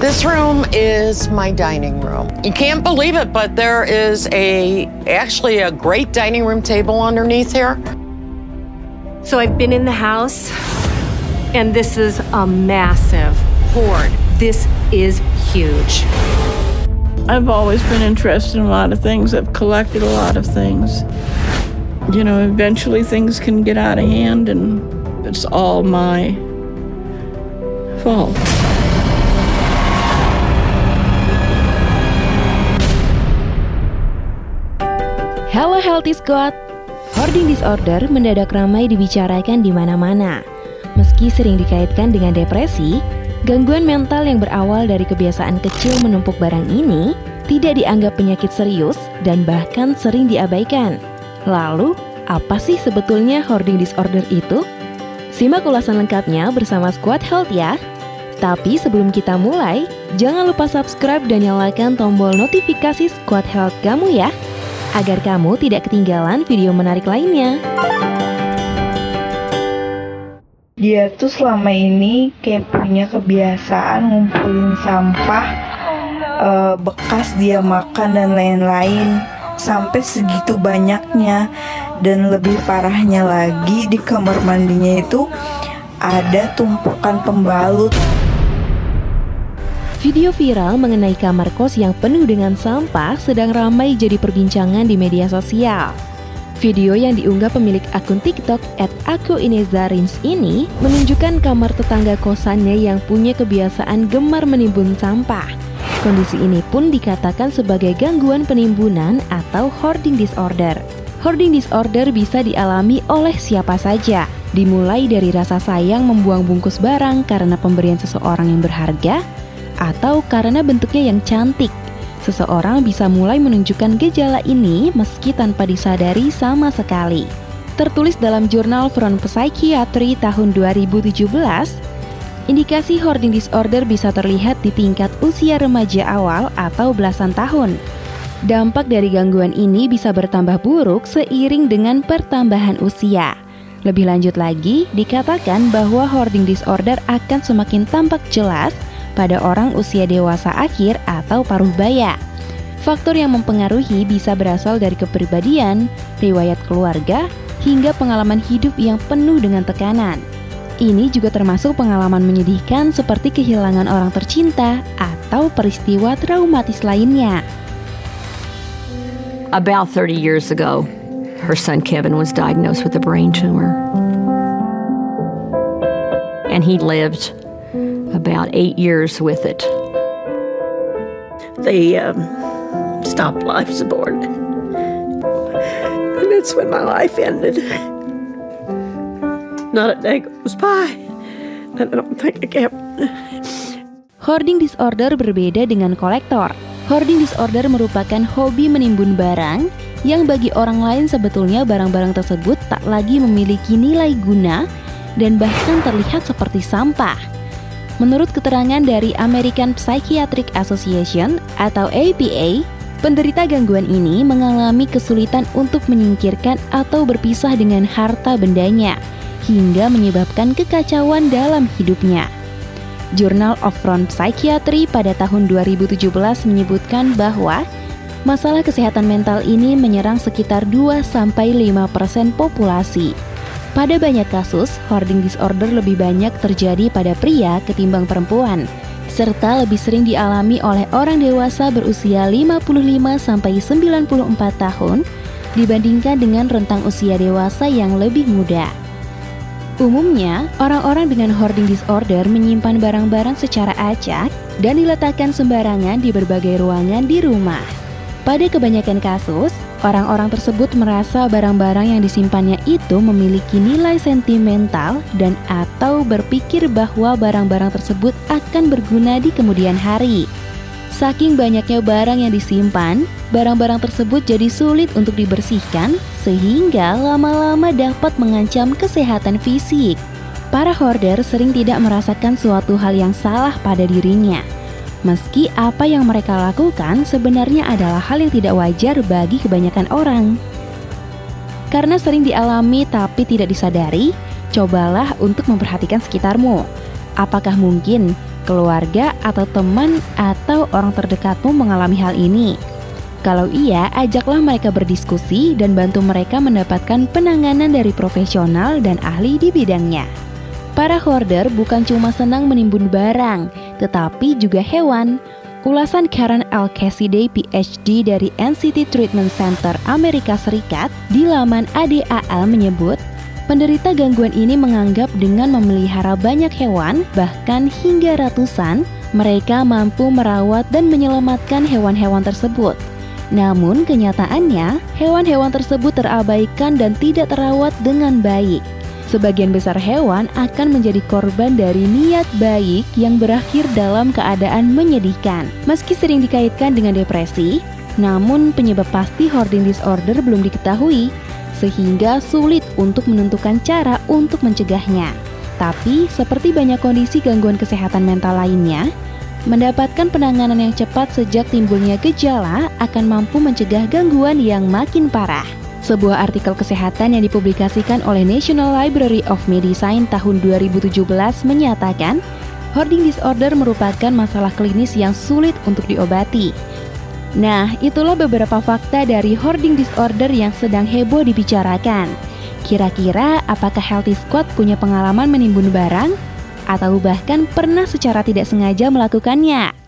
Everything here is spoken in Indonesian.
This room is my dining room. You can't believe it, but there is a actually a great dining room table underneath here. So I've been in the house, and this is a massive hoard. This is huge. I've always been interested in a lot of things. I've collected a lot of things. You know, eventually things can get out of hand, and it's all my fault. Halo Healthy Squad. Hoarding disorder mendadak ramai dibicarakan di mana-mana. Meski sering dikaitkan dengan depresi, gangguan mental yang berawal dari kebiasaan kecil menumpuk barang ini tidak dianggap penyakit serius dan bahkan sering diabaikan. Lalu, apa sih sebetulnya hoarding disorder itu? Simak ulasan lengkapnya bersama Squad Health ya. Tapi sebelum kita mulai, jangan lupa subscribe dan nyalakan tombol notifikasi Squad Health kamu ya agar kamu tidak ketinggalan video menarik lainnya. Dia tuh selama ini kayak punya kebiasaan ngumpulin sampah uh, bekas dia makan dan lain-lain sampai segitu banyaknya dan lebih parahnya lagi di kamar mandinya itu ada tumpukan pembalut Video viral mengenai kamar kos yang penuh dengan sampah sedang ramai jadi perbincangan di media sosial. Video yang diunggah pemilik akun TikTok at ini menunjukkan kamar tetangga kosannya yang punya kebiasaan gemar menimbun sampah. Kondisi ini pun dikatakan sebagai gangguan penimbunan atau hoarding disorder. Hoarding disorder bisa dialami oleh siapa saja, dimulai dari rasa sayang membuang bungkus barang karena pemberian seseorang yang berharga, atau karena bentuknya yang cantik. Seseorang bisa mulai menunjukkan gejala ini meski tanpa disadari sama sekali. Tertulis dalam jurnal Front Psychiatry tahun 2017, indikasi hoarding disorder bisa terlihat di tingkat usia remaja awal atau belasan tahun. Dampak dari gangguan ini bisa bertambah buruk seiring dengan pertambahan usia. Lebih lanjut lagi, dikatakan bahwa hoarding disorder akan semakin tampak jelas pada orang usia dewasa akhir atau paruh baya. Faktor yang mempengaruhi bisa berasal dari kepribadian, riwayat keluarga, hingga pengalaman hidup yang penuh dengan tekanan. Ini juga termasuk pengalaman menyedihkan seperti kehilangan orang tercinta atau peristiwa traumatis lainnya. About 30 years ago, her son Kevin was diagnosed with a brain tumor. And he lived about eight years with it. They um, stopped life support. And that's when my life ended. Not a day goes by. And I don't think I can. Hoarding disorder berbeda dengan kolektor. Hoarding disorder merupakan hobi menimbun barang yang bagi orang lain sebetulnya barang-barang tersebut tak lagi memiliki nilai guna dan bahkan terlihat seperti sampah. Menurut keterangan dari American Psychiatric Association atau APA, penderita gangguan ini mengalami kesulitan untuk menyingkirkan atau berpisah dengan harta bendanya hingga menyebabkan kekacauan dalam hidupnya. Journal of Front Psychiatry pada tahun 2017 menyebutkan bahwa masalah kesehatan mental ini menyerang sekitar 2-5% populasi. Pada banyak kasus, hoarding disorder lebih banyak terjadi pada pria ketimbang perempuan, serta lebih sering dialami oleh orang dewasa berusia 55-94 tahun dibandingkan dengan rentang usia dewasa yang lebih muda. Umumnya, orang-orang dengan hoarding disorder menyimpan barang-barang secara acak dan diletakkan sembarangan di berbagai ruangan di rumah. Pada kebanyakan kasus, orang-orang tersebut merasa barang-barang yang disimpannya itu memiliki nilai sentimental dan atau berpikir bahwa barang-barang tersebut akan berguna di kemudian hari. Saking banyaknya barang yang disimpan, barang-barang tersebut jadi sulit untuk dibersihkan sehingga lama-lama dapat mengancam kesehatan fisik. Para hoarder sering tidak merasakan suatu hal yang salah pada dirinya meski apa yang mereka lakukan sebenarnya adalah hal yang tidak wajar bagi kebanyakan orang. Karena sering dialami tapi tidak disadari, cobalah untuk memperhatikan sekitarmu. Apakah mungkin keluarga atau teman atau orang terdekatmu mengalami hal ini? Kalau iya, ajaklah mereka berdiskusi dan bantu mereka mendapatkan penanganan dari profesional dan ahli di bidangnya. Para hoarder bukan cuma senang menimbun barang, tetapi juga hewan. Ulasan Karen L. Cassidy, PhD dari NCT Treatment Center Amerika Serikat di laman ADAL menyebut, penderita gangguan ini menganggap dengan memelihara banyak hewan, bahkan hingga ratusan, mereka mampu merawat dan menyelamatkan hewan-hewan tersebut. Namun kenyataannya, hewan-hewan tersebut terabaikan dan tidak terawat dengan baik. Sebagian besar hewan akan menjadi korban dari niat baik yang berakhir dalam keadaan menyedihkan. Meski sering dikaitkan dengan depresi, namun penyebab pasti hoarding disorder belum diketahui, sehingga sulit untuk menentukan cara untuk mencegahnya. Tapi, seperti banyak kondisi gangguan kesehatan mental lainnya, mendapatkan penanganan yang cepat sejak timbulnya gejala akan mampu mencegah gangguan yang makin parah. Sebuah artikel kesehatan yang dipublikasikan oleh National Library of Medicine tahun 2017 menyatakan, hoarding disorder merupakan masalah klinis yang sulit untuk diobati. Nah, itulah beberapa fakta dari hoarding disorder yang sedang heboh dibicarakan. Kira-kira apakah Healthy Squad punya pengalaman menimbun barang? Atau bahkan pernah secara tidak sengaja melakukannya?